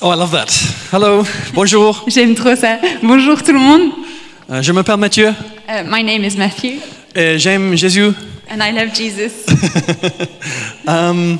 Oh, I love that. Hello, bonjour. J'aime trop ça. Bonjour tout le monde. Euh, je m'appelle Mathieu Uh, my name is Matthew et j'aime Jésus. and I love Jesus. Um,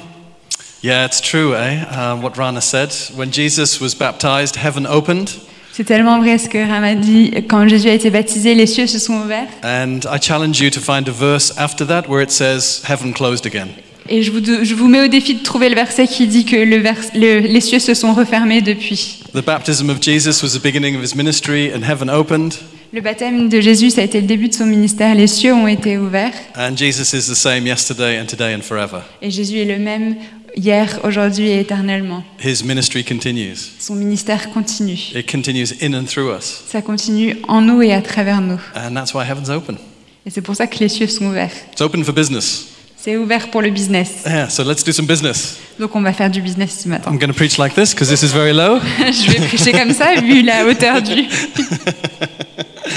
yeah, it's true, eh? Uh, what Rana said. When Jesus was baptized, heaven opened, C'est tellement vrai ce que Ram a dit. Quand Jésus a été baptisé, les cieux se sont ouverts. and I challenge you to find a verse after that where it says heaven closed again. Et je vous, je vous mets au défi de trouver le verset qui dit que le vers- le- les cieux se sont refermés depuis. The baptism of Jesus was the beginning of his ministry, and heaven opened. Le baptême de Jésus, ça a été le début de son ministère. Les cieux ont été ouverts. And Jesus is the same yesterday and today and forever. Et Jésus est le même hier, aujourd'hui et éternellement. His ministry continues. Son ministère continue. It continues in and through us. Ça continue en nous et à travers nous. And that's why heaven's open. Et c'est pour ça que les cieux sont ouverts. It's open for business. C'est ouvert pour le business. Yeah, so let's do some business. Donc on va faire du business ce matin. I'm going to preach like this because this is very low. Je vais prêcher comme ça, vu la hauteur du.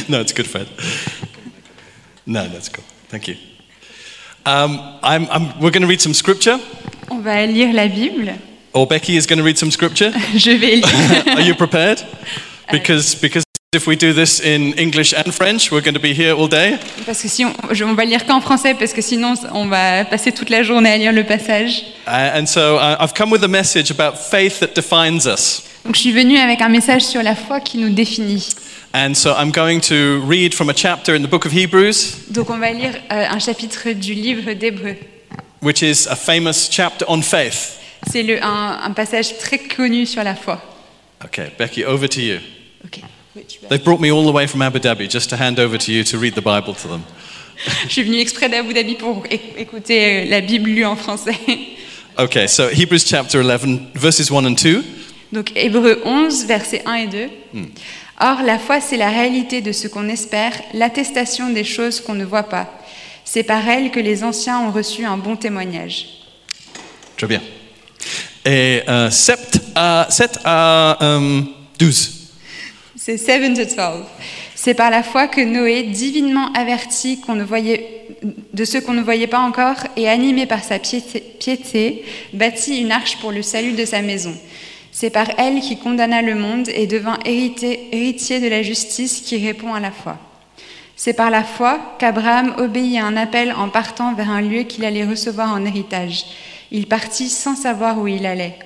no, it's good, Fred. No, that's cool. Thank you. Um, I'm, I'm, we're going to read some scripture, On va lire la Bible. or Becky is going to read some scripture. Je vais lire. Are you prepared? Because, because if we do this in English and French, we're going to be here all day. Parce que si on, je- on va lire qu'en français, parce que sinon on va passer toute la journée à lire le passage. Uh, and so uh, I've come with a message about faith that defines us. Donc je suis venue avec un message sur la foi qui nous définit. And so I'm going to read from a chapter in the book of Hebrews, Donc on va lire euh, un chapitre du livre d'Hébreu. which is a famous chapter on faith. C'est un, un passage très connu sur la foi. Okay, Becky, over to you. Ok. They've brought me all the way from Abu Dhabi just to hand over to you to read the Bible to them. Je suis venue exprès d'Abu Dhabi pour éc- écouter euh, la Bible lue en français. Okay, so Hebrews chapter 11, verses 1 and 2. Donc Hébreu 11, versets 1 et 2. Or, la foi, c'est la réalité de ce qu'on espère, l'attestation des choses qu'on ne voit pas. C'est par elle que les anciens ont reçu un bon témoignage. Très bien. Et euh, 7 à, 7 à euh, 12. C'est 7 to 12. C'est par la foi que Noé, divinement averti qu'on de ce qu'on ne voyait pas encore et animé par sa piété, bâtit une arche pour le salut de sa maison. C'est par elle qu'il condamna le monde et devint héritier de la justice qui répond à la foi. C'est par la foi qu'Abraham obéit à un appel en partant vers un lieu qu'il allait recevoir en héritage. Il partit sans savoir où il allait.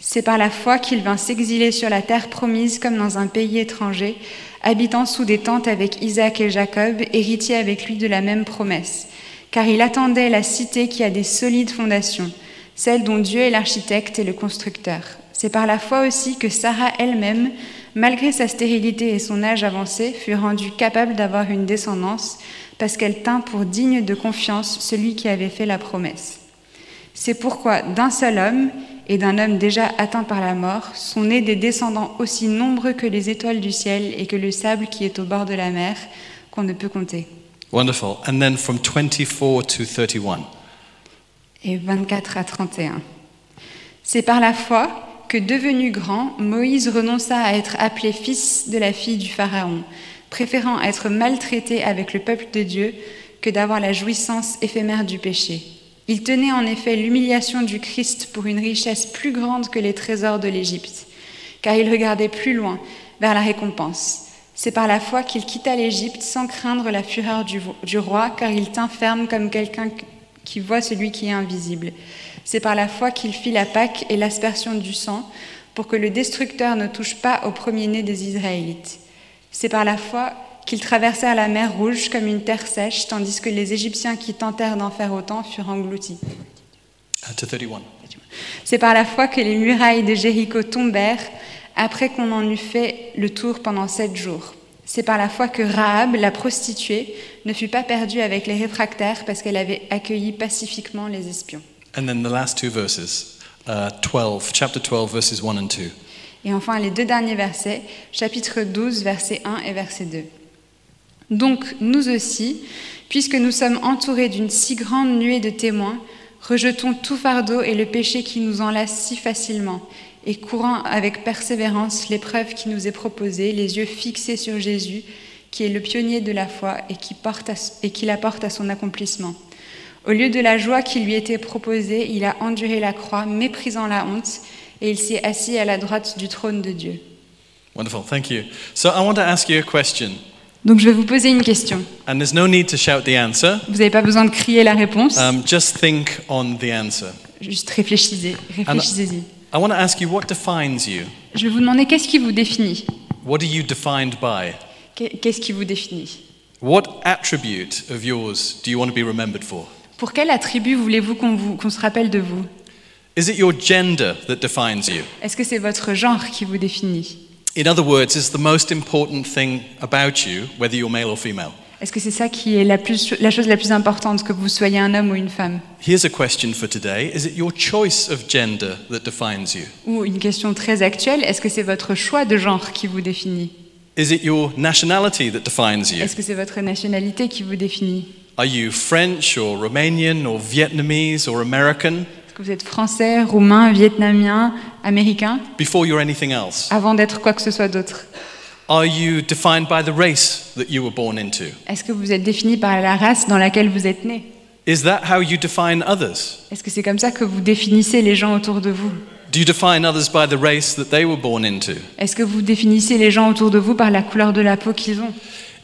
C'est par la foi qu'il vint s'exiler sur la terre promise comme dans un pays étranger, habitant sous des tentes avec Isaac et Jacob, héritiers avec lui de la même promesse. Car il attendait la cité qui a des solides fondations, celle dont Dieu est l'architecte et le constructeur. C'est par la foi aussi que Sarah elle-même, malgré sa stérilité et son âge avancé, fut rendue capable d'avoir une descendance, parce qu'elle tint pour digne de confiance celui qui avait fait la promesse. C'est pourquoi d'un seul homme et d'un homme déjà atteint par la mort sont nés des descendants aussi nombreux que les étoiles du ciel et que le sable qui est au bord de la mer, qu'on ne peut compter. Wonderful. And then from 24 to 31. Et 24 à 31. C'est par la foi que, devenu grand, Moïse renonça à être appelé fils de la fille du Pharaon, préférant être maltraité avec le peuple de Dieu que d'avoir la jouissance éphémère du péché. Il tenait en effet l'humiliation du Christ pour une richesse plus grande que les trésors de l'Égypte, car il regardait plus loin, vers la récompense. C'est par la foi qu'il quitta l'Égypte sans craindre la fureur du, roi, car il tint ferme comme quelqu'un qui voit celui qui est invisible. C'est par la foi qu'il fit la Pâque et l'aspersion du sang, pour que le destructeur ne touche pas au premier-né des Israélites. C'est par la foi qu'ils traversèrent la mer Rouge comme une terre sèche, tandis que les Égyptiens qui tentèrent d'en faire autant furent engloutis. Uh, to 31. C'est par la foi que les murailles de Jéricho tombèrent après qu'on en eut fait le tour pendant sept jours. C'est par la foi que Rahab, la prostituée, ne fut pas perdue avec les réfractaires parce qu'elle avait accueilli pacifiquement les espions. And then the last two verses. Uh, 12, chapter 12, verses 1 and 2. Et enfin, les deux derniers versets, chapitre 12, verset 1 et verset 2. Donc, nous aussi, puisque nous sommes entourés d'une si grande nuée de témoins, rejetons tout fardeau et le péché qui nous enlace si facilement, et courant avec persévérance l'épreuve qui nous est proposée, les yeux fixés sur Jésus, qui est le pionnier de la foi et qui, porte à- la à son accomplissement. Au lieu de la joie qui lui était proposée, il a enduré la croix, méprisant la honte, Et il s'est assis à la droite du trône de Dieu. Wonderful, thank you. So I want to ask you a question, Donc je vais vous poser une question. and there's no need to shout the answer. Vous n'avez pas besoin de crier la réponse, Um, just think on the answer. juste réfléchissez, réfléchissez-y. I want to ask you what defines you? Je vais vous demander qu'est-ce qui vous définit? What are you defined by? Qu'est- Qu'est-ce qui vous définit? What attribute of yours do you want to be remembered for? Pour quel attribut voulez-vous qu'on qu'on se rappelle de vous? Is it your gender that defines you? Est-ce que c'est votre genre qui vous définit? In other words, is the most important thing about you, whether you're male or female? Est-ce que c'est ça qui est la, plus, la chose la plus importante, que vous soyez un homme ou une femme Here's a question for today Is it your choice of gender that defines you? Ou une question très actuelle, est-ce que c'est votre choix de genre qui vous définit Is it your nationality that defines you? Est-ce que c'est votre nationalité qui vous définit Are you French or Romanian or Vietnamese or American que vous êtes français, roumain, vietnamien, américain before you're anything else? avant d'être quoi que ce soit d'autre Are you defined by the race that you were born into? Est-ce que vous êtes défini par la race dans laquelle vous êtes né? Is that how you define others? Est-ce que c'est comme ça que vous définissez les gens autour de vous? Do you define others by the race that they were born into? Est-ce que vous définissez les gens autour de vous par la couleur de la peau qu'ils ont?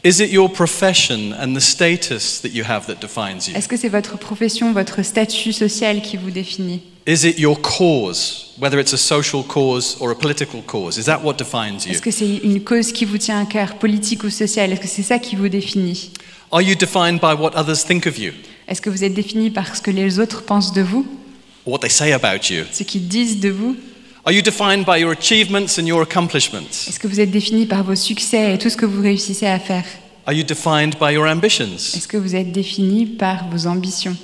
Is it your profession and the status that you have that defines you? Est-ce que c'est votre profession, votre statut social qui vous définit? Is it your cause, whether it's a social cause or a political cause? Is that what defines you? Est-ce que c'est une cause qui vous tient à cœur, politique ou sociale? Est-ce que c'est ça qui vous définit? Are you defined by what others think of you, Est-ce que vous êtes défini par ce que les autres pensent de vous, what they say about you? ce qu'ils disent de vous? Are you defined by your achievements and your accomplishments? Est-ce que vous êtes défini par vos succès et tout ce que vous réussissez à faire? Are you defined by your ambitions? Est-ce que vous êtes défini par vos ambitions?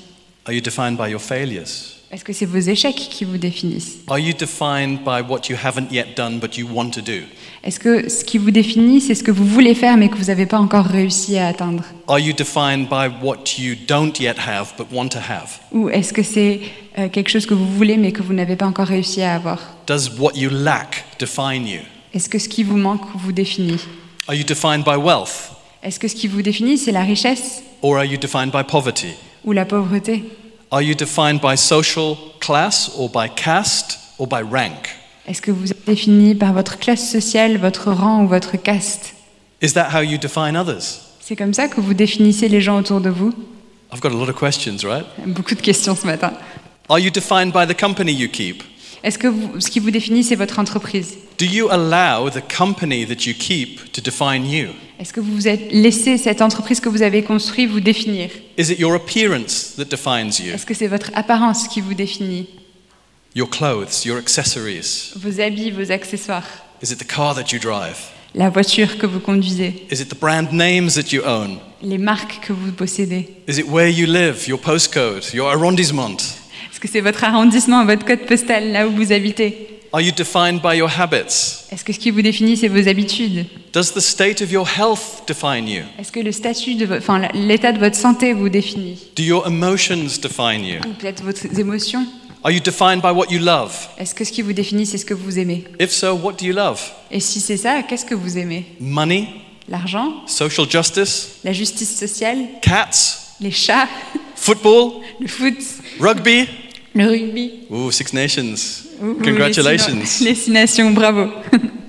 Are you defined by your failures? Est-ce que c'est vos échecs qui vous définissent? Are you defined by what you haven't yet done but you want to do? Est-ce que ce qui vous définit, c'est ce que vous voulez faire mais que vous n'avez pas encore réussi à atteindre? Are you defined by what you don't yet have but want to have? Ou est-ce que c'est euh, quelque chose que vous voulez mais que vous n'avez pas encore réussi à avoir? Does what you lack define you? Est-ce que ce qui vous manque vous définit Are you defined by wealth? Est-ce que ce qui vous définit, c'est la richesse Or are you defined by poverty? ou la pauvreté Are you defined by social class or by caste or by rank? Est-ce que vous êtes défini par votre classe sociale, votre rang ou votre caste Is that how you define others? C'est comme ça que vous définissez les gens autour de vous I've got a lot of questions, right? Beaucoup de questions ce matin. Are you defined by the company you keep? Est-ce que vous- ce qui vous définit, c'est votre entreprise? Do you allow the company that you keep to define you? Est-ce que vous vous êtes laissé cette entreprise que vous avez construite vous définir? Is it your appearance that defines you? Est-ce que c'est votre apparence qui vous définit? Your clothes, your accessories? Vos habits, vos accessoires? Is it the car that you drive? La voiture que vous conduisez? Is it the brand names that you own? Les marques que vous possédez? Is it where you live, your postcode, your arrondissement? Est-ce que c'est votre arrondissement, votre code postal, là où vous habitez. Are you defined by your habits? Est-ce que ce qui vous définit, c'est vos habitudes? Does the state of your health define you? Est-ce que le statut de enfin, l'état de votre santé vous définit? Do your emotions define you? Ou peut-être vos émotions? Are you defined by what you love? Est-ce que ce qui vous définit, c'est ce que vous aimez? If so, what do you love? Et si c'est ça, qu'est-ce que vous aimez? Money, L'argent? Social justice, La justice sociale? Cats, Les chats? Football, Le foot? Rugby? Le rugby Ooh, Six Nations. Ou Congratulations. Les six, les six nations, bravo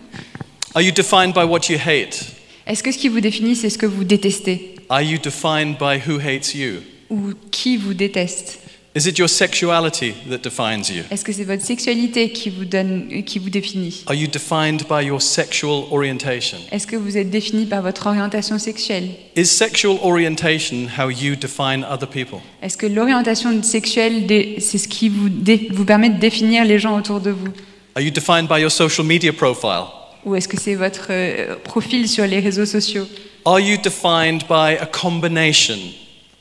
Are you defined by what you hate? Est-ce que ce qui vous définit, c'est ce que vous détestez Are you defined by who hates you? Ou qui vous déteste Is it your sexuality that defines you? Est-ce que c'est votre sexualité qui vous, donne, qui vous définit? Are you defined by your sexual orientation? Est-ce que vous êtes défini par votre orientation sexuelle? Is sexual orientation how you define other people? Est-ce que l'orientation sexuelle, c'est ce qui vous, vous permet de définir les gens autour de vous? Are you defined by your social media profile? Ou est-ce que c'est votre euh, profil sur les réseaux sociaux? Are you defined by a combination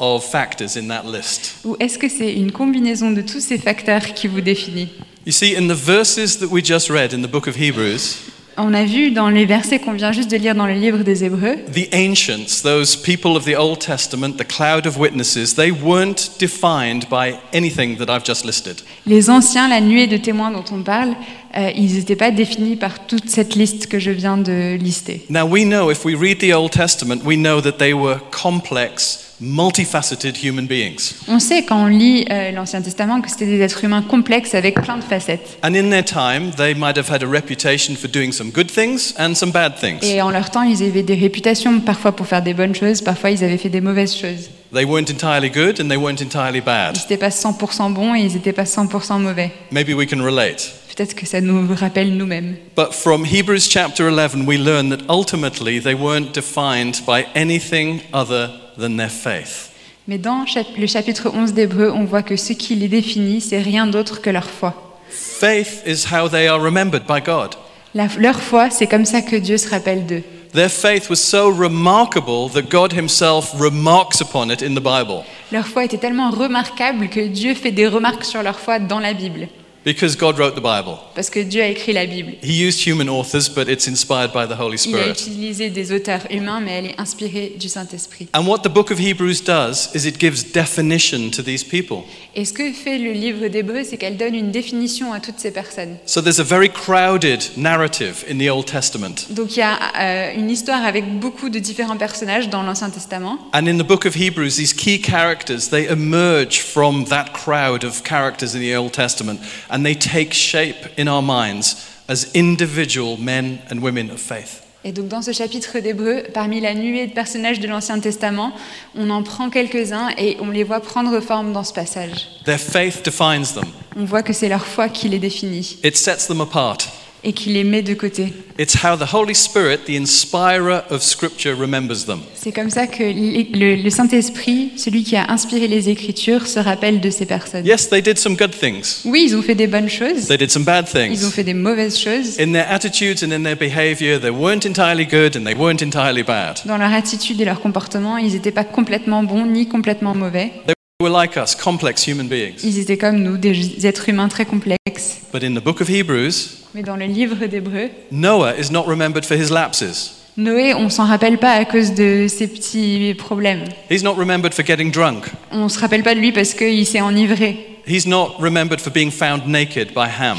of factors in that list? Ou est-ce que c'est une combinaison de tous ces facteurs qui vous définit? You see, in the verses that we just read in the book of Hebrews, On a vu dans les versets qu'on vient juste de lire dans le livre des Hébreux, the ancients, those people of the Old Testament, the cloud of witnesses, they weren't defined by anything that I've just listed. les anciens, la nuée de témoins dont on parle, euh, ils n'étaient pas définis par toute cette liste que je viens de lister. Now, we know if we read the Old Testament, we know that they were complex, multifaceted human beings. On sait quand on lit euh, l'Ancien Testament que c'était des êtres humains complexes avec plein de facettes. And in their time, they might have had a reputation for doing some good things and some bad things. Et en leur temps, ils avaient des réputations, parfois pour faire des bonnes choses, parfois ils avaient fait des mauvaises choses. They weren't entirely good and they weren't entirely bad. Ils n'étaient pas 100% bons et ils n'étaient pas 100% mauvais. Maybe we can relate. Peut-être que ça nous rappelle nous-mêmes. But from Hebrews chapter 11, we learn that ultimately they weren't defined by anything other than their faith. Mais dans le chapitre 11 d'Hébreux, on voit que ce qui les définit, c'est rien d'autre que leur foi. Faith is how they are remembered by God. La- leur foi, c'est comme ça que Dieu se rappelle d'eux. Their faith was so remarkable that God Himself remarks upon it in the Bible Leur foi était tellement remarquable que Dieu fait des remarques sur leur foi dans la Bible. Because God wrote the Bible. Parce que Dieu a écrit la Bible. He used human authors, but it's inspired by the Holy Il a Spirit. utilisé des auteurs humains, mais elle est inspirée du Saint-Esprit. And what the book of Hebrews does is it gives definition to these people. Et ce que fait le livre d'Hébreux, c'est qu'elle donne une définition à toutes ces personnes. So there's a very crowded narrative in the Old Testament. Donc il y a euh, une histoire avec beaucoup de différents personnages dans l'Ancien Testament. And in the book of Hebrews, these key characters, they emerge from that crowd of characters in the Old Testament and they take shape in our minds as individual men and women of faith. Et donc dans ce chapitre d'Hébreux, parmi la nuée de personnages de l'Ancien Testament, on en prend quelques-uns et on les voit prendre forme dans ce passage. Their faith defines them, On voit que c'est leur foi qui les définit it sets them apart. Et qui les met de côté. It's how the Holy Spirit, the inspirer of Scripture, remembers them. C'est comme ça que le, le Saint-Esprit, celui qui a inspiré les Écritures, se rappelle de ces personnes. Yes, they did some good things, Oui, ils ont fait des bonnes choses, they did some bad ils ont things. fait des mauvaises choses. In their attitudes and in their behavior, they weren't entirely good and they weren't entirely bad. Dans leur attitude et leur comportement, ils n'étaient pas complètement bons ni complètement mauvais. They were like us, complex human beings. Ils étaient comme nous, des êtres humains très complexes. But in the book of Hebrews, Mais dans le livre d'Hébreux, Noah is not remembered for his lapses. Noé, on s'en rappelle pas à cause de ses petits problèmes. He's not remembered for getting drunk. On se rappelle pas de lui parce qu'il s'est enivré. He's not remembered for being found naked by Ham.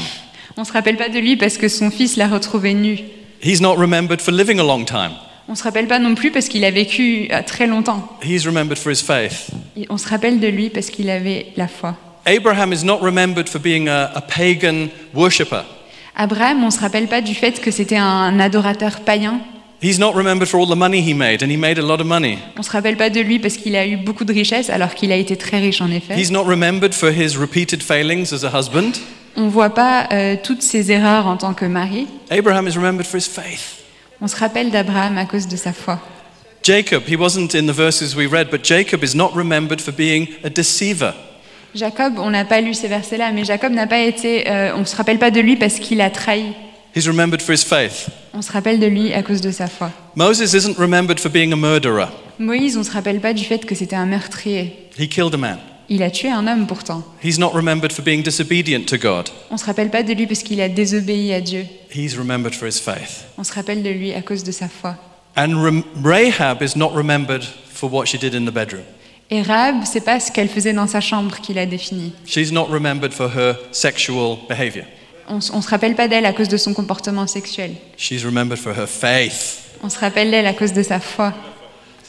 On se rappelle pas de lui parce que son fils l'a retrouvé nu. He's not remembered for living a long time. On se rappelle pas non plus parce qu'il a vécu euh, très longtemps. He's remembered for his faith. Et On se rappelle de lui parce qu'il avait la foi. Abraham is not remembered for being a, a pagan worshipper. Abraham, on se rappelle pas du fait que c'était un adorateur païen. He's not remembered for all the money he made, and he made a lot of money. On se rappelle pas de lui parce qu'il a eu beaucoup de richesses alors qu'il a été très riche en effet. He's not remembered for his repeated failings as a husband. On voit pas euh, toutes ses erreurs en tant que mari. Abraham is remembered for his faith. On se rappelle d'Abraham à cause de sa foi. Jacob, he wasn't in the verses we read, but Jacob is not remembered for being a deceiver. Jacob, on n'a pas lu ces versets-là, mais Jacob n'a pas été. euh, on se rappelle pas de lui parce qu'il a trahi. He's remembered for his faith. On se rappelle de lui à cause de sa foi. Moses isn't remembered for being a murderer. Moïse, on se rappelle pas du fait que c'était un meurtrier. He killed a man. Il a tué un homme pourtant. He's not remembered for being disobedient to God. On se rappelle pas de lui parce qu'il a désobéi à Dieu. He's remembered for his faith. On se rappelle de lui à cause de sa foi. And Rahab is not remembered for what she did in the bedroom. Et Rahab, c'est pas ce qu'elle faisait dans sa chambre qu'il a défini. She's not remembered for her sexual behavior. On, on se rappelle pas d'elle à cause de son comportement sexuel. She's remembered for her faith. On se rappelle d'elle à cause de sa foi.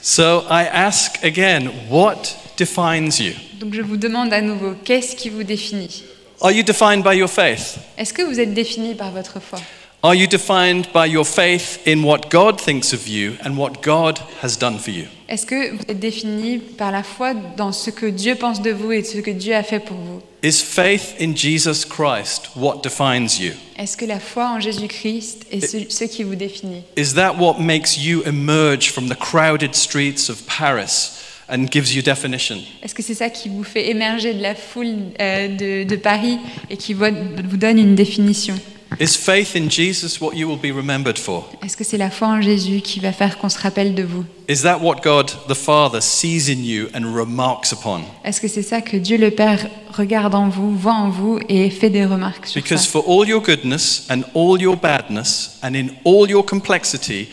So I ask again, what defines you? Donc je vous demande à nouveau, qu'est-ce qui vous définit Are you defined by your faith? Est-ce que vous êtes défini par votre foi Are you defined by your faith in what God thinks of you and what God has done for you? Est-ce que vous êtes défini par la foi dans ce que Dieu pense de vous et ce que Dieu a fait pour vous? Is faith in Jesus Christ what defines you? Est-ce que la foi en Jésus-Christ est ce, ce qui vous définit? Is that what makes you emerge from the crowded streets of Paris and gives you definition? Est-ce que c'est ça qui vous fait émerger de la foule euh, de, de Paris et qui vo- vous donne une définition? Is faith in Jesus what you will be remembered for? Est-ce que c'est la foi en Jésus qui va faire qu'on se rappelle de vous Is that what God the Father sees in you and remarks upon? Est-ce que c'est ça que Dieu le Père regarde en vous, voit en vous et fait des remarques sur Because ça for all your goodness and all your badness and in all your complexity,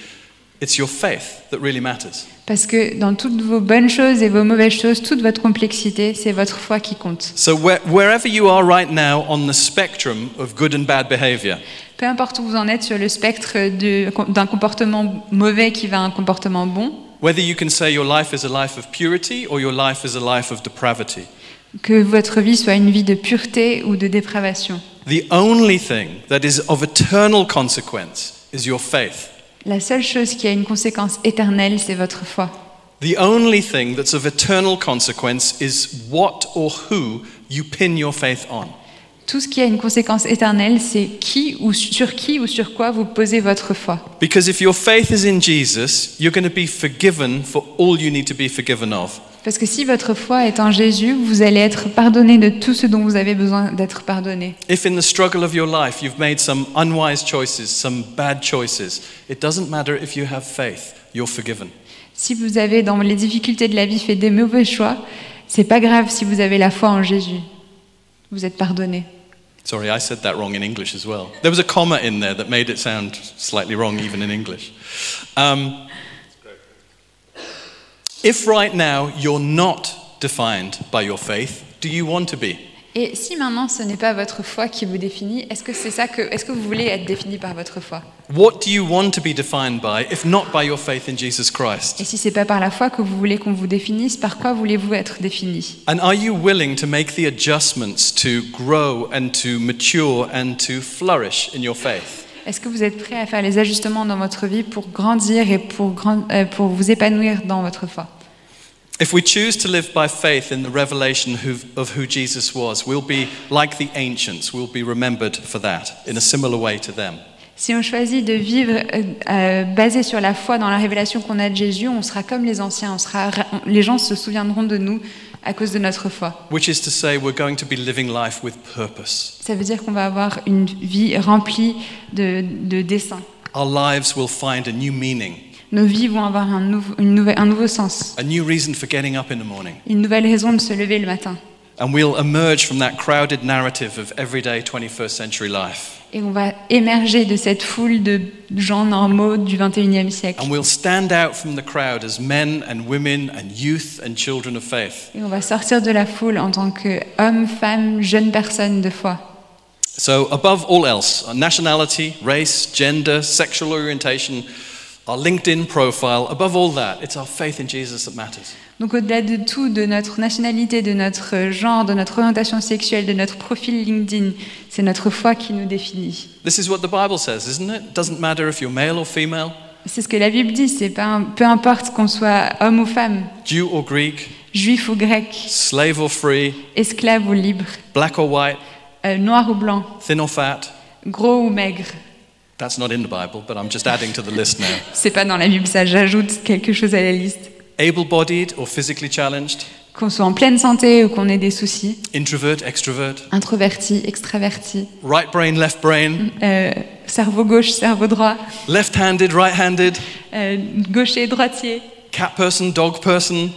it's your faith that really matters. Parce que dans toutes vos bonnes choses et vos mauvaises choses, toute votre complexité, c'est votre foi qui compte. So, where, wherever you are right now on the spectrum of good and bad behavior, Peu importe où vous en êtes sur le spectre d'un comportement mauvais qui va à un comportement bon, Whether you can say your life is a life of purity or your life is a life of depravity. que votre vie soit une vie de pureté ou de dépravation. The only thing that is of eternal consequence is your faith. La seule chose qui a une conséquence éternelle, c'est votre foi. The only thing that's of eternal consequence is what or who you pin your faith on. Tout ce qui a une conséquence éternelle, c'est qui ou sur qui ou sur quoi vous posez votre foi. Because if your faith is in Jesus, you're going to be forgiven for all you need to be forgiven of. Parce que si votre foi est en Jésus, vous allez être pardonné de tout ce dont vous avez besoin d'être pardonné. If in the struggle of your life you've made some unwise choices, some bad choices, it doesn't matter if you have faith, you're forgiven. Si vous avez dans les difficultés de la vie fait des mauvais choix, c'est pas grave si vous avez la foi en Jésus. Vous êtes pardonné. Sorry, I said that wrong in English as well. There was a comma in there that made it sound slightly wrong, even in English. Um, if right now you're not defined by your faith, do you want to be? Et si maintenant ce n'est pas votre foi qui vous définit, est-ce que c'est ça que est-ce que vous voulez être défini par votre foi? What do you want to be defined by if not by your faith in Jesus Christ? Et si c'est pas par la foi que vous voulez qu'on vous définisse, par quoi voulez-vous être défini? And are you willing to make the adjustments to grow and to mature and to flourish in your faith? Est-ce que vous êtes prêt à faire les ajustements dans votre vie pour grandir et pour, grand- euh, pour vous épanouir dans votre foi? If we choose to live by faith in the revelation of who Jesus was, we'll be like the ancients. We'll be remembered for that in a similar way to them. Si on choisit de vivre euh, euh, basé sur la foi dans la révélation qu'on a de Jésus, on sera comme les anciens. On sera, on- les gens se souviendront de nous à cause de notre foi. Which is to say, we're going to be living life with purpose. Ça veut dire qu'on va avoir une vie remplie de, de desseins. Our lives will find a new meaning, Nos vies vont avoir un, nouveau- une nouvelle- un nouveau sens, a new reason for getting up in the morning. une nouvelle raison de se lever le matin. And we'll emerge from that crowded narrative of everyday 21st century life. Et on va émerger de cette foule de gens normaux du 21e siècle. And we'll stand out from the crowd as men and women and youth and children of faith. Et on va sortir de la foule en tant qu'hommes, femmes, jeunes personnes de foi. So, above all else, nationality, race, gender, sexual orientation, our LinkedIn profile, above all that, it's our faith in Jesus that matters. Donc au-delà de tout, de notre nationalité, de notre genre, de notre orientation sexuelle, de notre profil LinkedIn, c'est notre foi qui nous définit. This is what the Bible says, isn't it? Doesn't matter if you're male or female, C'est ce que la Bible dit, c'est pas un- peu importe qu'on soit homme ou femme, Jew or Greek, juif ou grec, slave or free, esclave ou libre, black or white, euh, noir ou blanc, thin or fat. gros ou maigre. That's not in the Bible, but I'm just adding to the list now. C'est pas dans la Bible, ça j'ajoute quelque chose à la liste. Able bodied or physically challenged, Qu'on soit en pleine santé ou qu'on ait des soucis, introvert, extrovert, introverti, extraverti, right brain, left brain, euh, cerveau gauche, cerveau droit, left handed, right handed, euh, gaucher, droitier. cat person, dog person?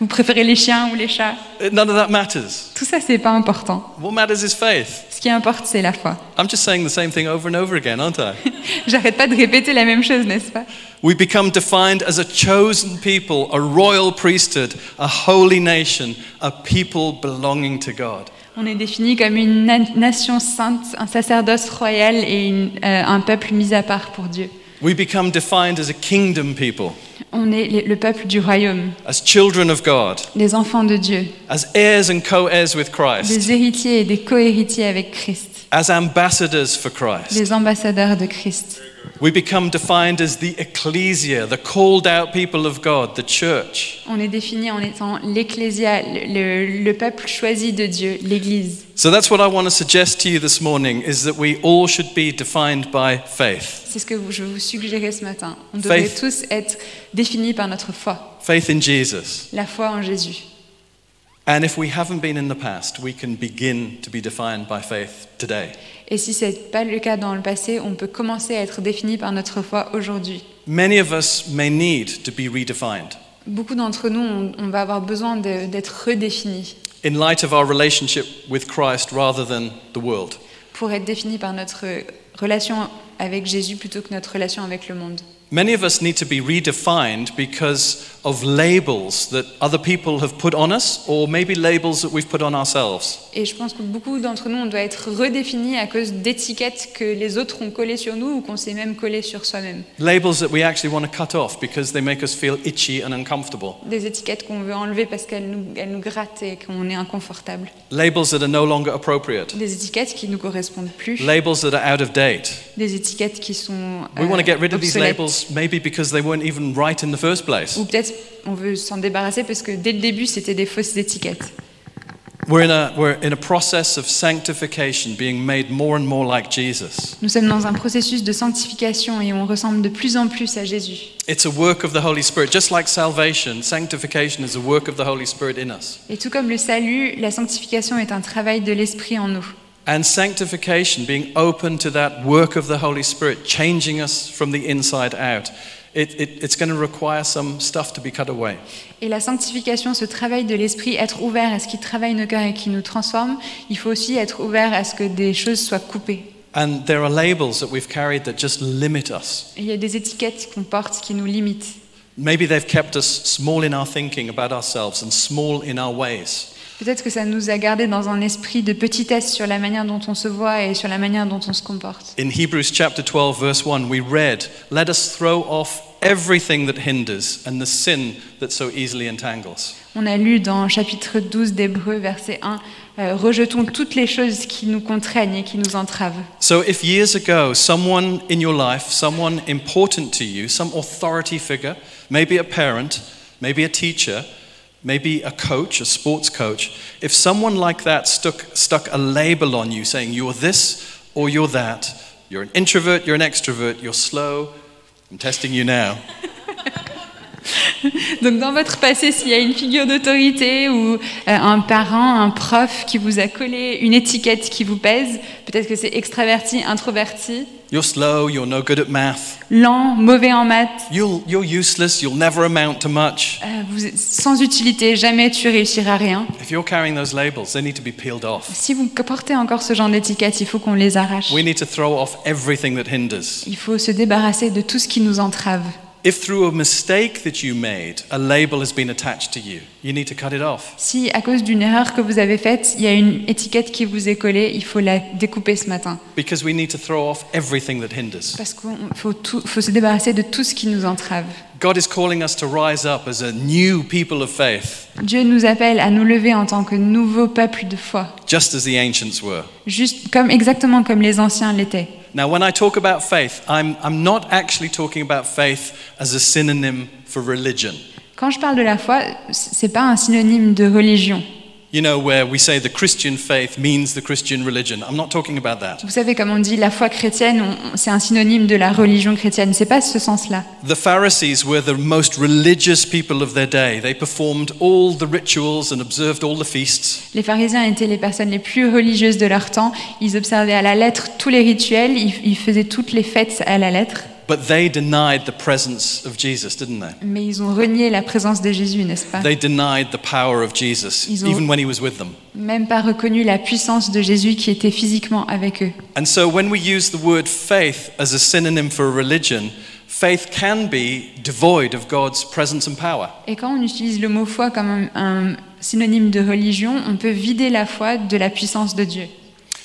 Vous préférez les chiens ou les chats? None of that matters. Tout ça, c'est pas important. What matters is faith. Ce qui importe, c'est la foi. I'm just saying the same thing over and over again, aren't I? J'arrête pas de répéter la même chose, n'est-ce pas? We become defined as a chosen people, a royal priesthood, a holy nation, a people belonging to God. On est défini comme une na- nation sainte, un sacerdoce royal et une- euh, un peuple mis à part pour Dieu. We become defined as a kingdom people, On est le peuple du royaume, as children of God, les enfants de Dieu, as heirs and co heirs with Christ, des héritiers et des co-héritiers avec Christ, as ambassadors for Christ. des ambassadeurs de Christ. We become defined as the ecclesia, the called out people of God, the church. On est défini en étant l'ecclésia, le, le- le peuple choisi de Dieu, l'Église. So that's what I want to suggest to you this morning is that we all should be defined by faith. C'est ce que je vous suggérais ce matin. On devrait Faith. tous être définis par notre foi, Faith in Jesus. la foi en Jésus. And if we haven't been in the past, we can begin to be defined by faith today. Et si ce n'est pas le cas dans le passé, on peut commencer à être défini par notre foi aujourd'hui. Many of us may need to be redefined Beaucoup d'entre nous, on, on va avoir besoin de- d'être redéfinis in light of our relationship with Christ rather than the world. pour être définis par notre relation avec Jésus plutôt que notre relation avec le monde. Many of us need to be redefined because of labels that other people have put on us, or maybe labels that we've put on ourselves. Et je pense que beaucoup d'entre nous, on doit être redéfinis à cause d'étiquettes que les autres ont collées sur nous ou qu'on s'est même collé sur soi-même. Labels that we actually want to cut off because they make us feel itchy and uncomfortable. Des étiquettes qu'on veut enlever parce qu'elles nous, elles nous grattent et qu'on est inconfortable. Labels that are no longer appropriate. Des étiquettes qui ne nous correspondent plus. Labels that are out of date. Des étiquettes qui sont We want to euh, get rid of euh, these obsolètes. Maybe because they weren't even right in the first place. Ou peut-être on veut s'en débarrasser parce que dès le début, c'était des fausses étiquettes. We're in, a, we're in a process of sanctification, being made more and more like Jesus. Nous sommes dans un processus de sanctification et on ressemble de plus en plus à Jésus. It's a work of the Holy Spirit. Just like salvation, sanctification is a work of the Holy Spirit in us. Et tout comme le salut, la sanctification est un travail de l'esprit en nous. And sanctification, being open to that work of the Holy Spirit, changing us from the inside out, it, it, it's going to require some stuff to be cut away. Et la sanctification, ce travail de l'esprit, être ouvert à ce qui travaille nos cœurs et qui nous transforme, il faut aussi être ouvert à ce que des choses soient coupées. And there are labels that we've carried that just limit us. Et il y a des étiquettes qu'on porte qui nous limitent. Maybe they've kept us small in our thinking about ourselves and small in our ways. Peut-être que ça nous a gardé dans un esprit de petitesse sur la manière dont on se voit et sur la manière dont on se comporte. In Hebrews chapter 12, verse 1, we read, Let us throw off everything that hinders and the sin that so easily entangles. On a lu dans chapitre 12 d'Hébreux, verset 1, euh, Rejetons toutes les choses qui nous contraignent et qui nous entravent. So, if years ago someone in your life, someone important to you, some authority figure, maybe a parent, maybe a teacher, maybe a coach, a sports coach, if someone like that stuck, stuck a label on you saying you're this or you're that, you're an introvert, you're an extrovert, you're slow, I'm testing you now. Donc dans votre passé, s'il y a une figure d'autorité ou euh, un parent, un prof qui vous a collé une étiquette qui vous pèse, peut-être que c'est extraverti, introverti, You're slow, you're no good at math, lent, mauvais en maths, you'll, you're useless, you'll never amount to much. euh, vous êtes sans utilité, jamais tu réussiras à rien. If you're carrying those labels, they need to be peeled off. Si vous portez encore ce genre d'étiquette, il faut qu'on les arrache. We need to throw off everything that hinders. Il faut se débarrasser de tout ce qui nous entrave. If through a mistake that you made, a label has been attached to you, you need to cut it off. Si à cause d'une erreur que vous avez faite, il y a une étiquette qui vous est collée, il faut la découper ce matin. Because we need to throw off everything that hinders. Parce qu'il faut, tout- faut se débarrasser de tout ce qui nous entrave. God is calling us to rise up as a new people of faith, Dieu nous appelle à nous lever en tant que nouveau peuple de foi, just as the ancients were. juste comme exactement comme les anciens l'étaient. Now, when I talk about faith, I'm, I'm not actually talking about faith as a synonym for religion. Quand je parle de la foi, pas un synonyme de religion. You know, where we say the Christian faith means the Christian religion. I'm not talking about that. Vous savez, comme on dit la foi chrétienne, c'est un synonyme de la religion chrétienne. C'est pas ce sens-là. The Pharisees were the most religious people of their day. They performed all the rituals and observed all the feasts. Les pharisiens étaient les personnes les plus religieuses de leur temps. Ils observaient à la lettre tous les rituels, ils, ils faisaient toutes les fêtes à la lettre, But they denied the presence of Jesus, didn't they? mais ils ont renié la présence de Jésus, n'est-ce pas? They denied the power of Jesus, Ils ont- even when he was with them. Même pas reconnu la puissance de Jésus qui était physiquement avec eux. And so when we use the word faith as a synonym for religion, faith can be devoid of God's presence and power. Et quand on utilise le mot foi comme un, un synonyme de religion, on peut vider la foi de la puissance de Dieu.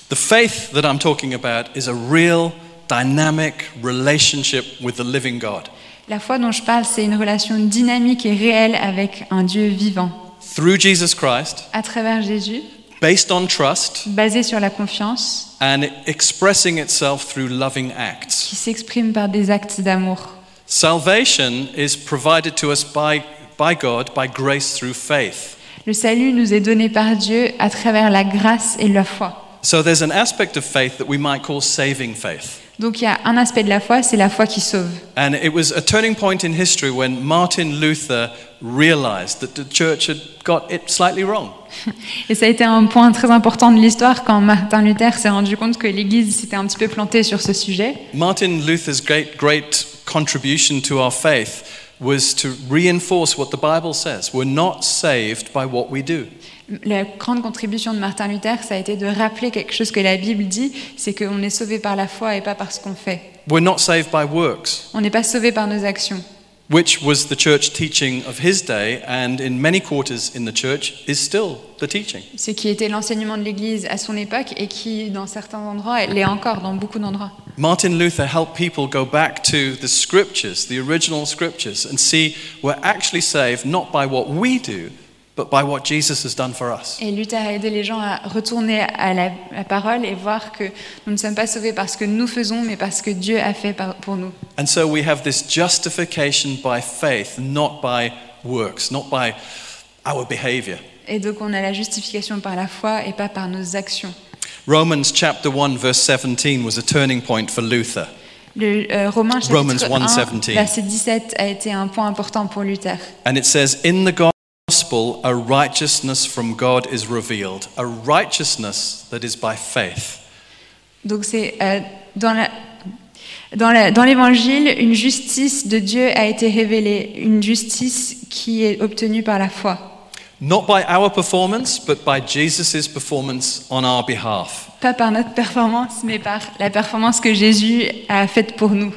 The faith that I'm talking about is a real, dynamic relationship with the living God. La foi dont je parle, c'est une relation dynamique et réelle avec un Dieu vivant. Through Jesus Christ, À travers Jésus, based on trust, basé sur la confiance, and expressing itself through loving acts. qui s'exprime par des actes d'amour. Salvation is provided to us by, by God by grace through faith. Le salut nous est donné par Dieu à travers la grâce et la foi. So there's an aspect of faith that we might call saving faith. Donc il y a un aspect de la foi, c'est la foi qui sauve. And it was a turning point in history when Martin Luther realized that the church had got it slightly wrong. Et ça a été un point très important de l'histoire quand Martin Luther s'est rendu compte que l'Église s'était un petit peu plantée sur ce sujet. Martin Luther's great, great contribution to our faith was to reinforce what the Bible says. We're not saved by what we do. La grande contribution de Martin Luther, ça a été de rappeler quelque chose que la Bible dit, c'est qu'on est sauvé par la foi et pas par ce qu'on fait. We're not saved by works, On n'est pas sauvé par nos actions. which was the church teaching of his day, and in many quarters in the church is still the teaching. Ce qui était l'enseignement de l'Église à son époque et qui, dans certains endroits, l'est encore dans beaucoup d'endroits. Martin Luther helped people go back to the scriptures, the original scriptures, and see we're actually saved not by what we do, but by what Jesus has done for us. Et Luther a aidé les gens à retourner à la, la parole et voir que nous ne sommes pas sauvés parce que nous faisons, mais parce que Dieu a fait par- pour nous. And so we have this justification by faith, not by works, not by our behavior. Et donc on a la justification par la foi et pas par nos actions. Romans chapter 1 verse 17 was a turning point for Luther. Le euh, Romains chapitre Romans 1, 1:17. verset 17 a été un point important pour Luther. And it says in the gospel a righteousness from God is revealed, a righteousness that is by faith. Donc c'est euh, dans la- l'évangile, une justice de Dieu a été révélée, une justice qui est obtenue par la foi. Not by our performance, but by Jesus' performance on our behalf. Pas par notre performance, mais par la performance que Jésus a faite pour nous.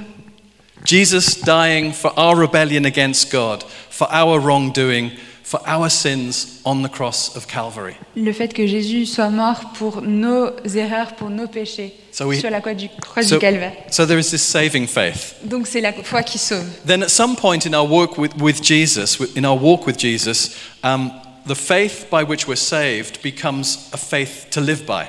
Jesus dying for our rebellion against God, for our wrongdoing, for our sins on the cross of Calvary. Le fait que Jésus soit mort pour nos erreurs, pour nos péchés, So we- sur la croix du, croix So, du calvaire. so there is this saving faith. Donc c'est la foi qui sauve. Then at some point in our work with, with Jesus, in our walk with Jesus, um, the faith by which we're saved becomes a faith to live by.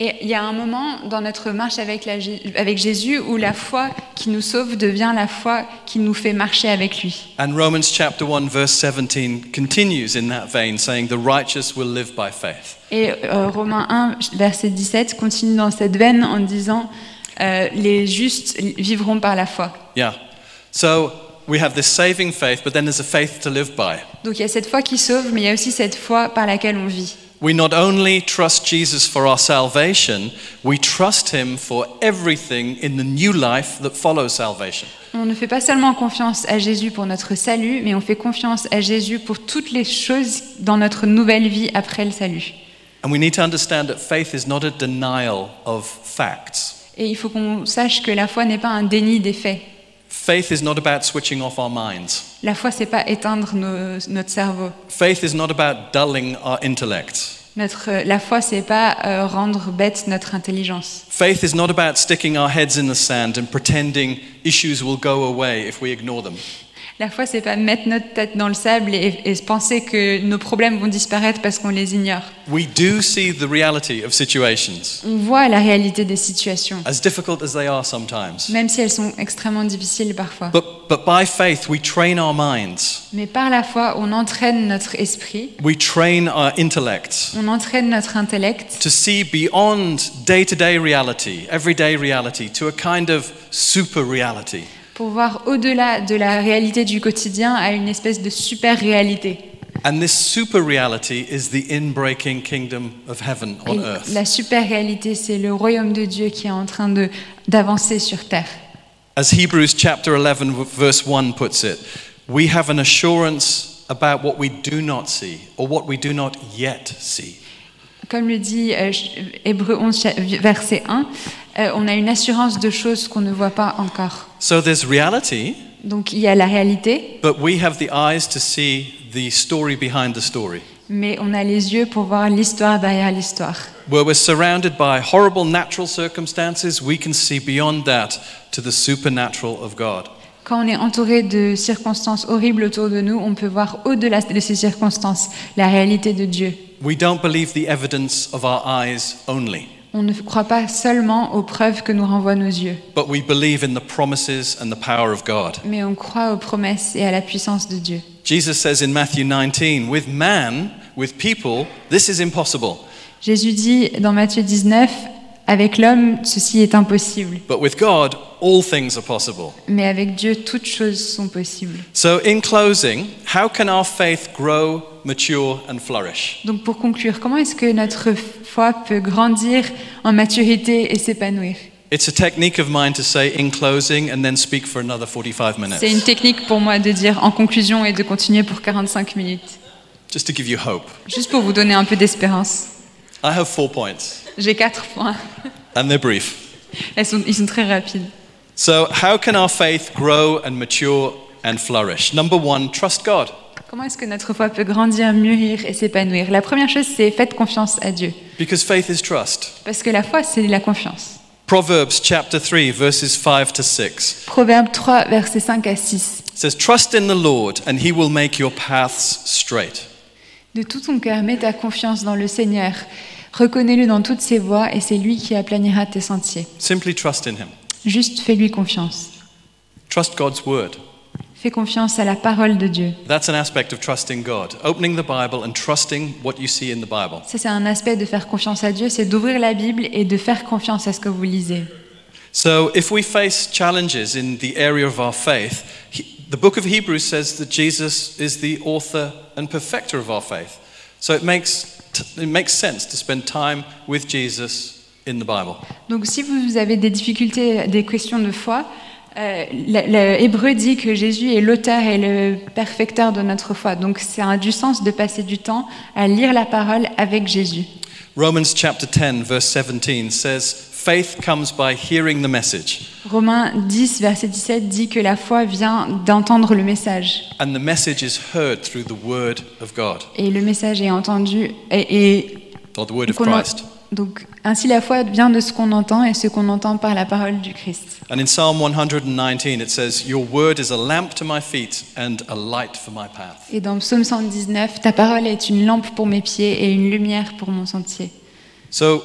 Et il y a un moment dans notre marche avec, la Jé- avec Jésus où la foi qui nous sauve devient la foi qui nous fait marcher avec lui. And Romans chapter 1 verse 17 continues in that vein saying the righteous will live by faith. Et euh, Romains 1, verset 17, continue dans cette veine en disant euh, Les justes vivront par la foi. Yeah. So we have this saving faith, but then there's a faith to live by. Donc il y a cette foi qui sauve, mais il y a aussi cette foi par laquelle on vit. We not only trust Jesus for our salvation, we trust him for everything in the new life that follows salvation. On ne fait pas seulement confiance à Jésus pour notre salut, mais on fait confiance à Jésus pour toutes les choses dans notre nouvelle vie après le salut. And we need to understand that faith is not a denial of facts. Et il faut qu'on sache que la foi n'est pas un déni des faits. Faith is not about switching off our minds. La foi, c'est pas éteindre nos- notre cerveau. Faith is not about dulling our intellect. Notre, la foi, c'est pas euh, rendre bête notre intelligence. Faith is not about sticking our heads in the sand and pretending issues will go away if we ignore them. La foi, c'est pas mettre notre tête dans le sable et, et penser que nos problèmes vont disparaître parce qu'on les ignore. We do see the reality of situations, On voit la réalité des situations, as difficult as they are sometimes. même si elles sont extrêmement difficiles parfois. But, but by faith, we train our minds, Mais par la foi, on entraîne notre esprit, we train our intellect on entraîne notre intellect to see beyond day to day reality, everyday reality, to a kind of super reality. Pour voir au-delà de la réalité du quotidien à une espèce de super réalité. And this super reality is the inbreaking kingdom of heaven Et on earth. la super réalité, c'est le royaume de Dieu qui est en train de- d'avancer sur terre. As Hebrews chapter 11, v- verse 1 puts it, we have an assurance about what we do not see or what we do not yet see. Comme le dit euh, Hébreu 11, cha- verset 1, euh, on a une assurance de choses qu'on ne voit pas encore. So there's reality, Donc il y a la réalité, but we have the eyes to see the story behind the story. mais on a les yeux pour voir l'histoire derrière l'histoire. Where we're surrounded by horrible natural circumstances, we can see beyond that to the supernatural of God. Quand on est entouré de circonstances horribles autour de nous, on peut voir au-delà de ces circonstances la réalité de Dieu. We don't believe the evidence of our eyes only, On ne croit pas seulement aux preuves que nous renvoient nos yeux, but we believe in the promises and the power of God. mais on croit aux promesses et à la puissance de Dieu. Jesus says in Matthew 19, with man, with people, this is impossible, Jésus dit dans Matthieu 19, avec l'homme, ceci est impossible, but with God, all things are possible. mais avec Dieu, toutes choses sont possibles. So, in closing, how can our faith grow, mature, and flourish? Donc pour conclure, comment est-ce que notre foi peut grandir en maturité et s'épanouir? It's a technique of mine to say in closing and then speak for another 45 minutes. C'est une technique pour moi de dire en conclusion et de continuer pour 45 minutes. just to give you hope. Juste pour vous donner un peu d'espérance. I have four points, J'ai quatre points. and they're brief. Elles sont, ils sont très rapides. So, how can our faith grow and mature and flourish? Number one, trust God. Comment est-ce que notre foi peut grandir, mûrir et s'épanouir La première chose, c'est faites confiance à Dieu. Because faith is trust. Parce que la foi, c'est la confiance. Proverbs chapter 3, verses 5 to 6 Proverbe 3, versets 5 à 6. says, Trust in the Lord, and he will make your paths straight. De tout ton cœur, mets ta confiance dans le Seigneur. Reconnais-le dans toutes ses voies et c'est lui qui aplanira tes sentiers. Simply trust in him. Juste fais-lui confiance. Trust God's word. Fais confiance à la parole de Dieu. That's an aspect of trusting God. Opening the Bible and trusting what you see in the Bible. Ça, c'est un aspect de faire confiance à Dieu, c'est d'ouvrir la Bible et de faire confiance à ce que vous lisez. So, if we face challenges in the area of our faith, he, the book of Hebrews says that Jesus is the author and perfecter of our faith. So, it makes, it makes sense to spend time with Jesus in the Bible. Donc si vous avez des difficultés, des questions de foi, euh, le dit que Jésus est l'auteur et le perfecteur de notre foi. Donc ça a du sens de passer du temps à lire la parole avec Jésus. Romans chapter 10, verse 17 says, Faith comes by hearing the message, Romains 10, verset 17 dit que la foi vient d'entendre le message. and the message is heard through the word of God, Et le message est entendu. Et, et or the word of Christ. donc ainsi la foi vient de ce qu'on entend et ce qu'on entend par la parole du Christ. And in Psalm 119, it says, Your word is a lamp to my feet and a light for my path. Et dans Psaume 119, ta parole est une lampe pour mes pieds et une lumière pour mon sentier. So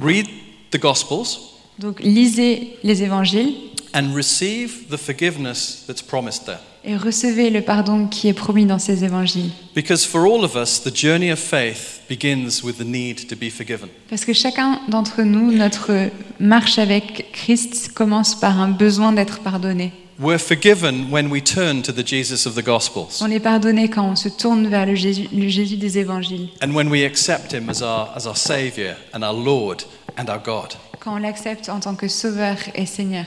read the Gospels Donc lisez les évangiles and receive the forgiveness that's promised there. et recevez le pardon qui est promis dans ces évangiles. Because for all of us, the journey of faith begins with the need to be forgiven. Parce que chacun d'entre nous, notre marche avec Christ commence par un besoin d'être pardonné. We're forgiven when we turn to the Jesus of the Gospels On est pardonné quand on se tourne vers le Jésus, le Jésus des évangiles, and when we accept Him as our, as our Savior and our Lord and our God. Quand on l'accepte en tant que Sauveur et Seigneur.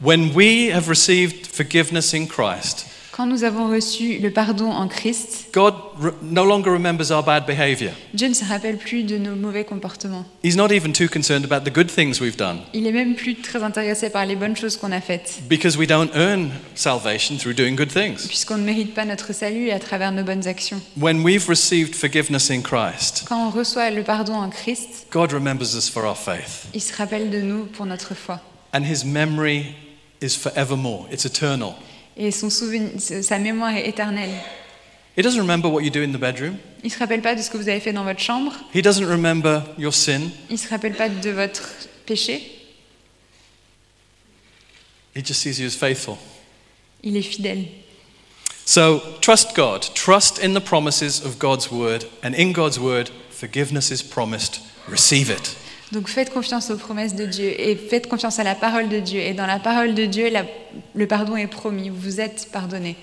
When we have received forgiveness in Christ, Quand nous avons reçu le pardon en Christ, God re- no longer remembers our bad behavior. Dieu ne se rappelle plus de nos mauvais comportements. He's not even too concerned about the good things we've done Il est même plus très intéressé par les bonnes choses qu'on a faites, because we don't earn salvation through doing good things. puisqu'on ne mérite pas notre salut à travers nos bonnes actions. When we've received forgiveness in Christ, Quand on reçoit le pardon en Christ, God remembers us for our faith. il se rappelle de nous pour notre foi. And His memory is forevermore, it's eternal. Et son souvenir, sa mémoire est éternelle. He doesn't remember what you do in the bedroom, Il ne se rappelle pas de ce que vous avez fait dans votre chambre. He doesn't remember your sin. Il ne se rappelle pas de votre péché. He just sees you as faithful. Il est fidèle. So trust God, trust in the promises of God's word, and in God's word, forgiveness is promised. Receive it. Donc faites confiance aux promesses de Dieu et faites confiance à la parole de Dieu. Et dans la parole de Dieu, la- le pardon est promis. Vous êtes pardonné.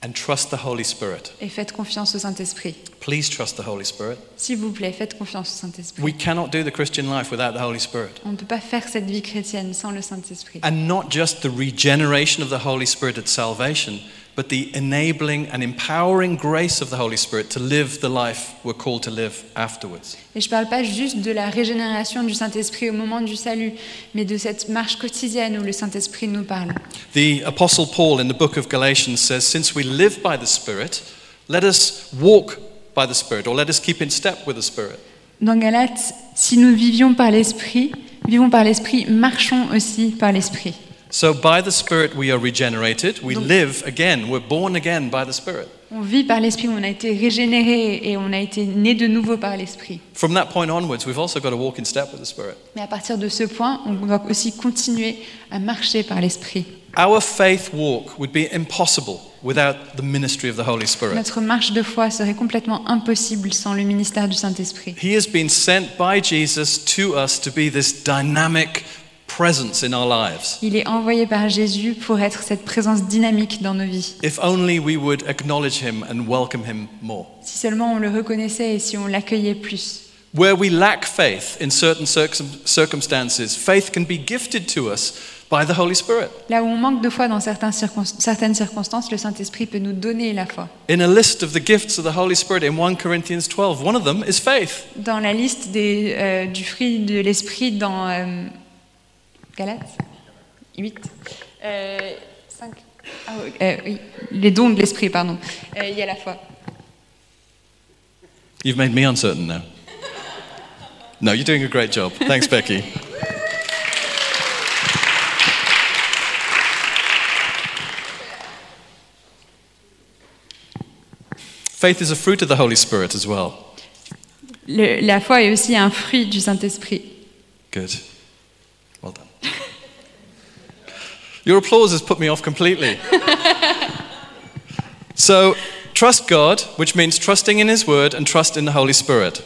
And trust the Holy Spirit. Et faites confiance au Saint-Esprit. Please trust the Holy Spirit. S'il vous plaît, faites confiance au Saint-Esprit. We cannot do the Christian life without the Holy Spirit. On ne peut pas faire cette vie chrétienne sans le Saint-Esprit. And not just the regeneration of the Holy Spirit at salvation, but the enabling and empowering grace of the Holy Spirit to live the life we're called to live afterwards. Et je ne parle pas juste de la régénération du Saint-Esprit au moment du salut, mais de cette marche quotidienne où le Saint-Esprit nous parle. The Apostle Paul in the book of Galatians says, Since we live by the Spirit, let us walk by the Spirit, or let us keep in step with the Spirit. Dans Galates, si nous vivions par l'Esprit, vivons par l'Esprit, marchons aussi par l'Esprit. So by the Spirit we are regenerated, we Donc- live again, we're born again by the Spirit. On vit par l'Esprit, on a été régénéré et on a été né de nouveau par l'Esprit. From that point onwards, we've also got to walk in step with the Spirit. Mais à partir de ce point, on doit aussi continuer à marcher par l'Esprit. Our faith walk would be impossible without the ministry of the Holy Spirit. Notre marche de foi serait complètement impossible sans le ministère du Saint-Esprit. He has been sent by Jesus to us to be this dynamic presence in our lives. Il est envoyé par Jésus pour être cette présence dynamique dans nos vies. If only we would acknowledge him and welcome him more. Si seulement on le reconnaissait et si on l'accueillait plus. Where we lack faith in certain circum- circumstances, faith can be gifted to us by the Holy Spirit. Là où on manque de foi dans certaines circonstances, le Saint-Esprit peut nous donner la foi. In a list of the gifts of the Holy Spirit in 1 Corinthians 12, one of them is faith. Dans la liste des, euh, du fruit de l'Esprit dans euh, Galates 8 euh, 5 Ah oui, euh, oui, les dons de l'Esprit, pardon. Euh, il y a la foi. You've made me uncertain now. No, you're doing a great job. Thanks, Becky. Faith is a fruit of the Holy Spirit as well. Le- la foi est aussi un fruit du Saint-Esprit. Good. Well done. Your applause has put me off completely. so, trust God, which means trusting in His Word and trust in the Holy Spirit.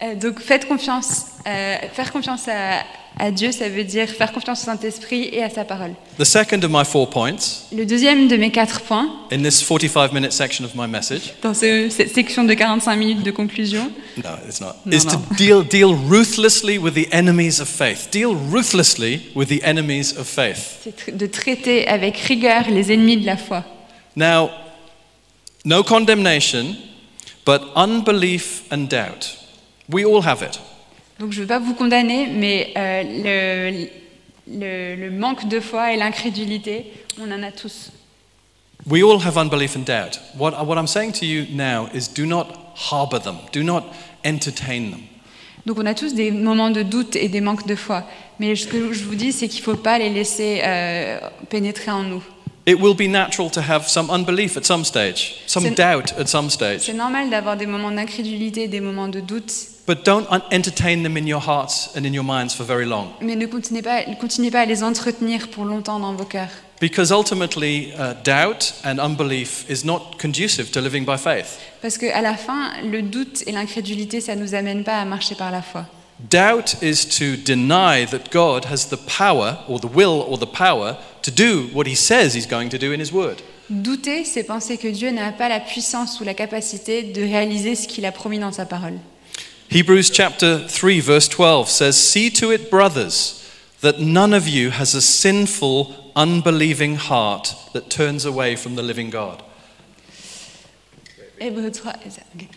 Euh, donc faites confiance, euh, faire confiance à, à Dieu, ça veut dire faire confiance au Saint-Esprit et à sa parole. The second of my four points Le deuxième de mes quatre points, in this 45 minute section of my message, dans ce- cette section de 45 minutes de conclusion, no, it's not, No, is to no. deal, deal ruthlessly with the enemies of faith. Deal ruthlessly with the enemies of faith. c'est tr- de traiter avec rigueur les ennemis de la foi. Now, no condemnation, but unbelief and doubt. We all have it. Donc je ne veux pas vous condamner, mais euh, le, le- le manque de foi et l'incrédulité, on en a tous. We all have unbelief and doubt. What, what I'm saying to you now is do not harbor them, do not entertain them. Donc on a tous des moments de doute et des manques de foi. Mais ce que je vous dis, c'est qu'il ne faut pas les laisser euh, pénétrer en nous. It will be natural to have some unbelief at some stage, some C'est- doubt at some stage. C'est normal d'avoir des moments d'incrédulité, des moments de doute, But don't entertain them in your hearts and in your minds for very long. mais ne continuez pas, continuez pas à les entretenir pour longtemps dans vos cœurs. Because ultimately, uh, doubt and unbelief is not conducive to living by faith. Parce qu'à la fin, le doute et l'incrédulité, ça ne nous amène pas à marcher par la foi. Doubt is to deny that God has the power, or the will, or the power to do what he says he's going to do in his word. Douter, c'est penser que Dieu n'a pas la puissance ou la capacité de réaliser ce qu'il a promis dans sa parole. Hebrews chapter 3, verse 12 says, See to it, brothers, that none of you has a sinful, unbelieving heart that turns away from the living God. Hébreux 3, ok.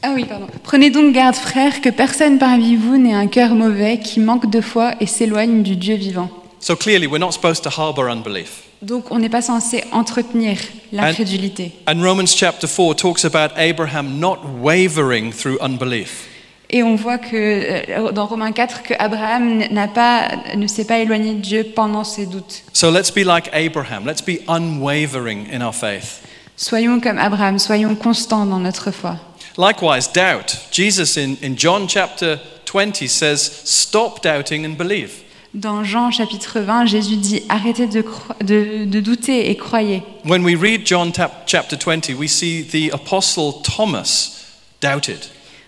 Ah oui, pardon. Prenez donc garde, frères, que personne parmi vous n'ait un cœur mauvais qui manque de foi et s'éloigne du Dieu vivant. So clearly, we're not supposed to harbor unbelief. Donc on n'est pas censé entretenir l'incrédulité. And Romans chapter 4 talks about Abraham not wavering through unbelief. Et on voit que euh, dans Romains 4 que Abraham n'a pas, ne s'est pas éloigné de Dieu pendant ses doutes. So let's be like Abraham. Let's be unwavering in our faith. Soyons comme Abraham, soyons constants dans notre foi. Likewise, doubt. Jesus in, in John chapter 20 says, Stop doubting and believe. Dans Jean chapitre 20, Jésus dit arrêtez de, de- de douter et croyez. When we read John chapter 20, we see the apostle Thomas doubted.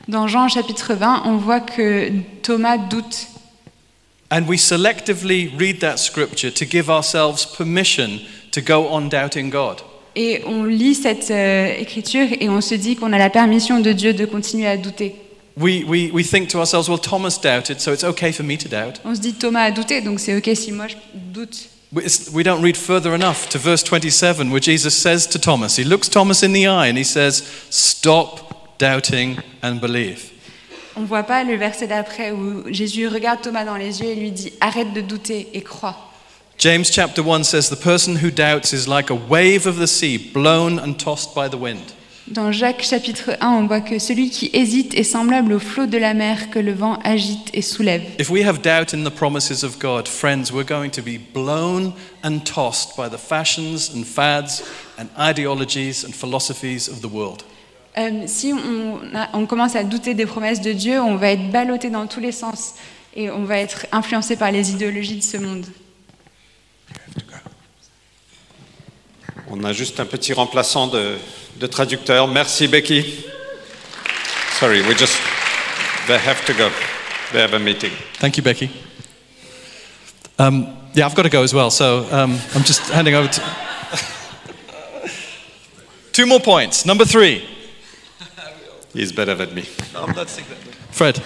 Dans Jean chapitre 20, on voit que Thomas doute. And we selectively read that scripture to give ourselves permission to go on doubting God. Et on lit cette euh, écriture et on se dit qu'on a la permission de Dieu de continuer à douter. We, we, we think to ourselves, well, Thomas doubted, so it's okay for me to doubt. On se dit Thomas a douté, donc c'est ok si moi je doute. We we don't read further enough to verse 27, where Jesus says to Thomas, He looks Thomas in the eye and he says, Stop doubting and believe. On voit pas le verset d'après où Jésus regarde Thomas dans les yeux et lui dit arrête de douter et crois. James chapter 1 says, The person who doubts is like a wave of the sea, blown and tossed by the wind. Dans Jacques chapitre 1, on voit que celui qui hésite est semblable au flot de la mer que le vent agite et soulève. If we have doubt in the promises of God, friends, we're going to be blown and tossed by the fashions and fads and ideologies and philosophies of the world. Euh, si on, on commence à douter des promesses de Dieu, on va être ballotté dans tous les sens et on va être influencé par les idéologies de ce monde. On a juste un petit remplaçant de, de traducteur. Merci Becky. Sorry, we just they have to go. They have a meeting. Thank you, Becky. Um, yeah, I've got to go as well, so um, I'm just handing over to. Two more points. Number three. He's better than me. Fred.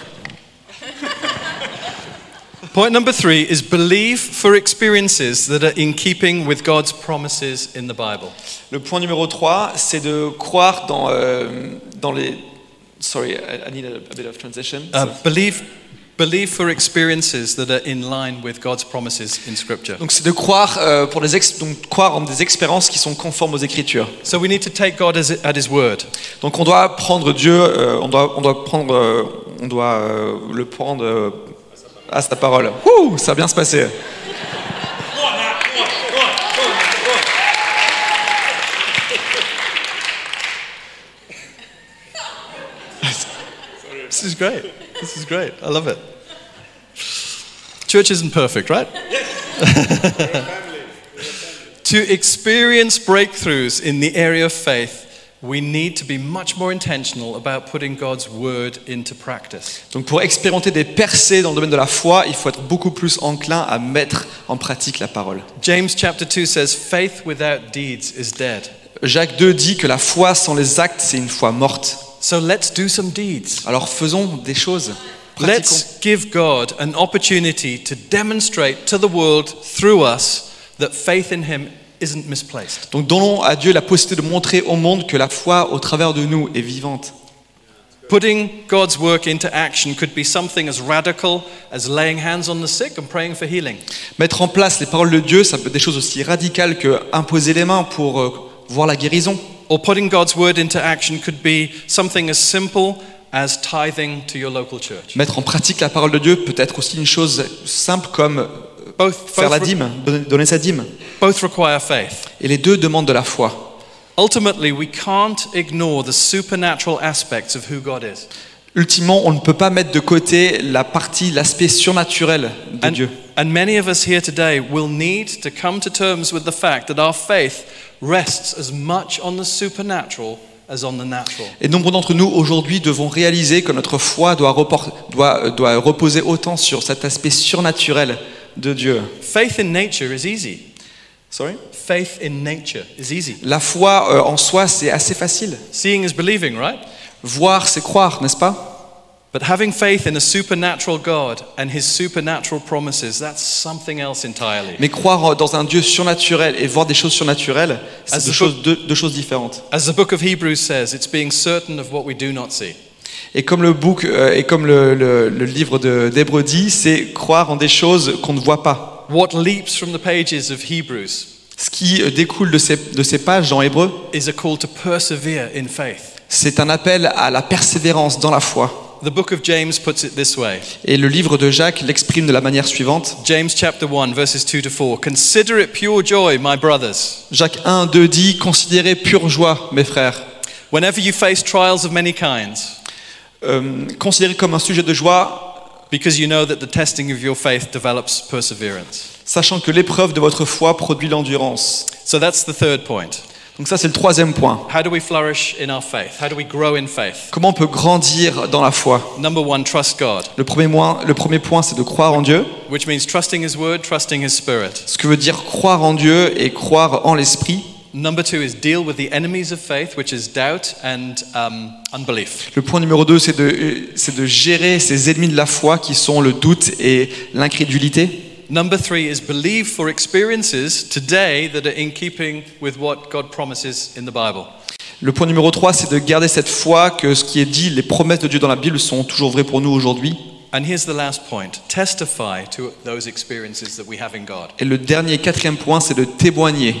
Point number three is believe for experiences that are in keeping with God's promises in the Bible. Le point numéro 3, c'est de croire dans, euh, dans les... Sorry, I, I need a, a bit of transition. Uh, believe, believe for experiences that are in line with God's promises in Scripture. Donc c'est de croire, euh, pour des ex- donc, croire en des expériences qui sont conformes aux Écritures. So we need to take God as, at His word. Donc on doit prendre Dieu, euh, on doit, on doit prendre, euh, on doit euh, le prendre euh, Ah, à sa parole. Ouh, ça va bien se passer. This is great. This is great. I love it. Church isn't perfect, right? to experience breakthroughs in the area of faith, we need to be much more intentional about putting God's word into practice. Donc pour expérimenter des percées dans le domaine de la foi, il faut être beaucoup plus enclin à mettre en pratique la parole. James chapter 2 says, Faith without deeds is dead. Jacques 2 dit que la foi sans les actes, c'est une foi morte. So let's do some deeds. Alors faisons des choses. Pratiquons. Let's give God an opportunity to demonstrate to the world through us that faith in Him isn't misplaced. Donc donnons à Dieu la possibilité de montrer au monde que la foi au travers de nous est vivante. Putting God's work into action could be something as radical as laying hands on the sick and praying for healing. Mettre en place les paroles de Dieu, ça peut être des choses aussi radicales que imposer les mains pour euh, voir la guérison. Or putting God's word into action could be something as simple as tithing to your local church. Mettre en pratique la parole de Dieu peut être aussi une chose simple comme Both, faire la dîme, donner, sa dîme. both require faith. Et les deux demandent de la foi. Ultimately, we can't ignore the supernatural aspects of who God is. Ultimement, on ne peut pas mettre de côté la partie, l'aspect surnaturel de And, Dieu. and many of us here today will need to come to terms with the fact that our faith rests as much on the supernatural as on the natural. Et nombre d'entre nous aujourd'hui devons réaliser que notre foi doit, repor- doit, doit reposer autant sur cet aspect surnaturel de Dieu. Faith in nature is easy. Sorry Faith in nature is easy. La foi euh, en soi, c'est assez facile. Seeing is believing, right? Voir, c'est croire, n'est-ce pas But having faith in a supernatural God and his supernatural promises, that's something else entirely. Mais croire dans un Dieu surnaturel et voir des choses surnaturelles, c'est deux deux- deux choses différentes. As the book of Hebrews says, it's being certain of what we do not see. Et comme le, book, euh, et comme le, le- le livre d'Hébreux dit, c'est croire en des choses qu'on ne voit pas. What leaps from the pages of Hebrews Ce qui euh, découle de ces, de ces pages dans Hébreu, is a call to persevere in faith. c'est un appel à la persévérance dans la foi. The book of James puts it this way Et le livre de Jacques l'exprime de la manière suivante. James chapter 1, verses 2 to 4. Consider it pure joy, my brothers, Jacques 1, 2 dit Considérez pure joie, mes frères. whenever you face trials of many kinds, Euh, considérez comme un sujet de joie, because you know that the testing of your faith develops perseverance. sachant que l'épreuve de votre foi produit l'endurance. So that's the third point. Donc, ça, c'est le troisième point. How do we flourish in our faith? How do we grow in faith? Comment on peut grandir dans la foi? Number one, trust God, le premier, point, le premier point, c'est de croire en Dieu. which means trusting His word, trusting His spirit. Ce que veut dire croire en Dieu et croire en l'Esprit. Number two is deal with the enemies of faith, which is doubt and um, unbelief. Le point numéro deux, c'est de, c'est de gérer ces ennemis de la foi qui sont le doute et l'incrédulité. Number three is believe for experiences today that are in keeping with what God promises in the Bible. Le point numéro 3, c'est de garder cette foi que ce qui est dit, les promesses de Dieu dans la Bible sont toujours vraies pour nous aujourd'hui. And here's the last point testify to those experiences that we have in God. Et le dernier, quatrième point, c'est de témoigner.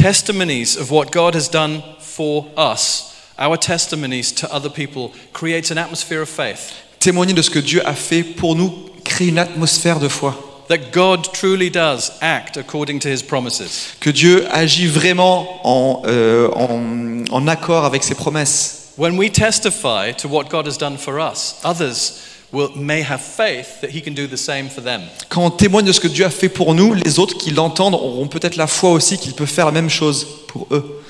Testimonies of what God has done for us, our testimonies to other people, creates an atmosphere of faith. Témoigner de ce que Dieu a fait pour nous crée une atmosphère de foi. That God truly does act according to his promises. Que Dieu agit vraiment en, euh, en, en accord avec ses promesses. When we testify to what God has done for us, others will, may have faith that he can do the same for them. Quand on témoigne de ce que Dieu a fait pour nous, les autres qui l'entendent auront peut-être la foi aussi qu'il peut faire la même chose pour eux.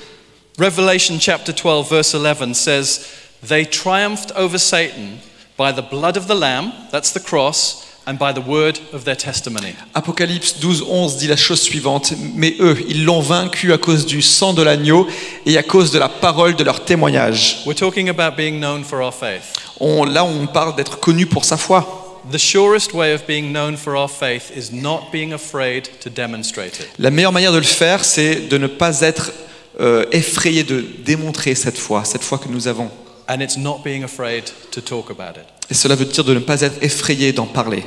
Revelation chapter 12, verse 11 says, They triumphed over Satan by the blood of the Lamb, that's the cross, and by the word of their testimony. Apocalypse 12, 11 dit la chose suivante. Mais eux, ils l'ont vaincu à cause du sang de l'agneau et à cause de la parole de leur témoignage. We're talking about being known for our faith. On- là, on parle d'être connu pour sa foi. The surest way of being known for our faith is not being afraid to demonstrate it. La meilleure manière de le faire, c'est de ne pas être euh, effrayé de démontrer cette foi, cette foi que nous avons. And it's not being afraid to talk about it. Et cela veut dire de ne pas être effrayé d'en parler.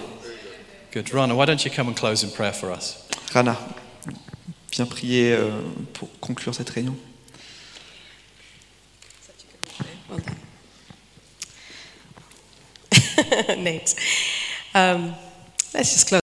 Good. Rana, why don't you come and close in prayer for us? Rana, viens prier euh, pour conclure cette réunion. Well. Nate. Um, let's just close.